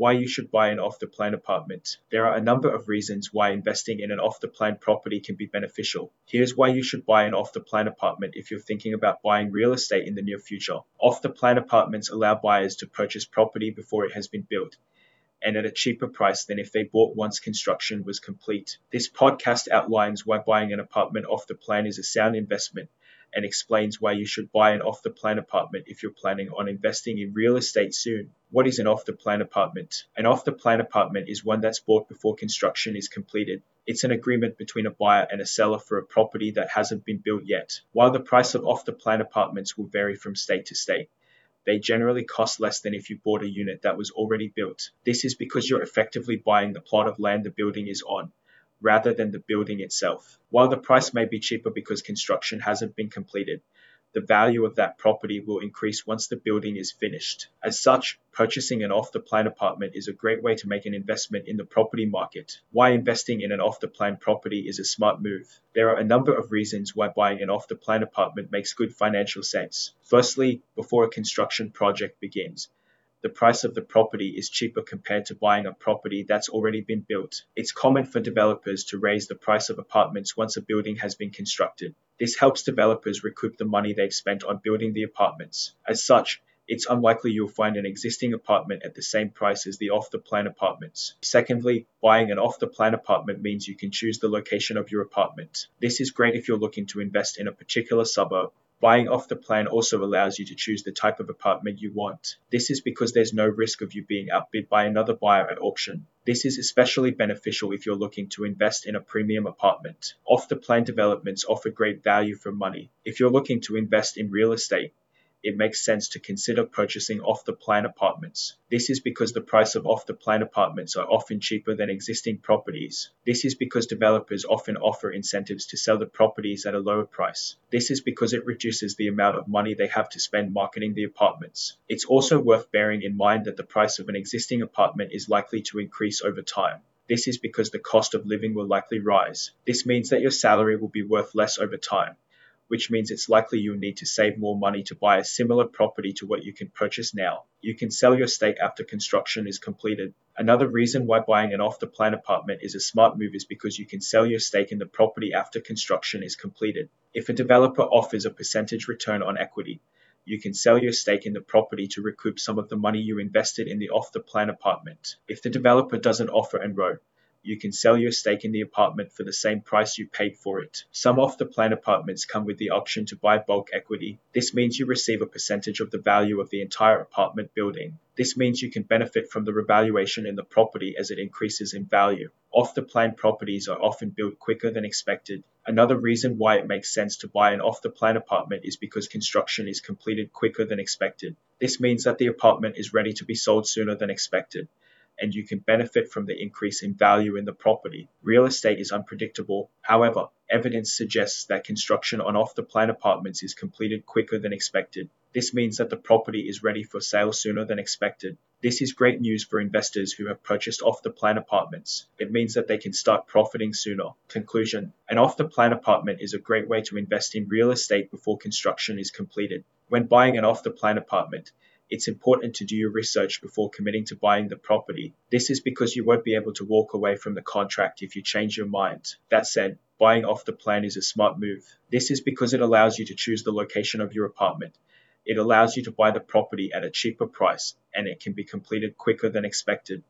Why you should buy an off the plan apartment. There are a number of reasons why investing in an off the plan property can be beneficial. Here's why you should buy an off the plan apartment if you're thinking about buying real estate in the near future. Off the plan apartments allow buyers to purchase property before it has been built and at a cheaper price than if they bought once construction was complete. This podcast outlines why buying an apartment off the plan is a sound investment and explains why you should buy an off the plan apartment if you're planning on investing in real estate soon. What is an off the plan apartment? An off the plan apartment is one that's bought before construction is completed. It's an agreement between a buyer and a seller for a property that hasn't been built yet. While the price of off the plan apartments will vary from state to state, they generally cost less than if you bought a unit that was already built. This is because you're effectively buying the plot of land the building is on rather than the building itself. While the price may be cheaper because construction hasn't been completed, the value of that property will increase once the building is finished. As such, purchasing an off the plan apartment is a great way to make an investment in the property market. Why investing in an off the plan property is a smart move. There are a number of reasons why buying an off the plan apartment makes good financial sense. Firstly, before a construction project begins, the price of the property is cheaper compared to buying a property that's already been built. It's common for developers to raise the price of apartments once a building has been constructed. This helps developers recoup the money they've spent on building the apartments. As such, it's unlikely you'll find an existing apartment at the same price as the off the plan apartments. Secondly, buying an off the plan apartment means you can choose the location of your apartment. This is great if you're looking to invest in a particular suburb Buying off the plan also allows you to choose the type of apartment you want. This is because there's no risk of you being outbid by another buyer at auction. This is especially beneficial if you're looking to invest in a premium apartment. Off the plan developments offer great value for money. If you're looking to invest in real estate, it makes sense to consider purchasing off the plan apartments. This is because the price of off the plan apartments are often cheaper than existing properties. This is because developers often offer incentives to sell the properties at a lower price. This is because it reduces the amount of money they have to spend marketing the apartments. It's also worth bearing in mind that the price of an existing apartment is likely to increase over time. This is because the cost of living will likely rise. This means that your salary will be worth less over time which means it's likely you'll need to save more money to buy a similar property to what you can purchase now. You can sell your stake after construction is completed. Another reason why buying an off the plan apartment is a smart move is because you can sell your stake in the property after construction is completed. If a developer offers a percentage return on equity, you can sell your stake in the property to recoup some of the money you invested in the off the plan apartment. If the developer doesn't offer Enro, you can sell your stake in the apartment for the same price you paid for it. Some off the plan apartments come with the option to buy bulk equity. This means you receive a percentage of the value of the entire apartment building. This means you can benefit from the revaluation in the property as it increases in value. Off the plan properties are often built quicker than expected. Another reason why it makes sense to buy an off the plan apartment is because construction is completed quicker than expected. This means that the apartment is ready to be sold sooner than expected and you can benefit from the increase in value in the property. Real estate is unpredictable. However, evidence suggests that construction on off the plan apartments is completed quicker than expected. This means that the property is ready for sale sooner than expected. This is great news for investors who have purchased off the plan apartments. It means that they can start profiting sooner. Conclusion An off the plan apartment is a great way to invest in real estate before construction is completed. When buying an off the plan apartment, it's important to do your research before committing to buying the property. This is because you won't be able to walk away from the contract if you change your mind. That said, buying off the plan is a smart move. This is because it allows you to choose the location of your apartment. It allows you to buy the property at a cheaper price and it can be completed quicker than expected.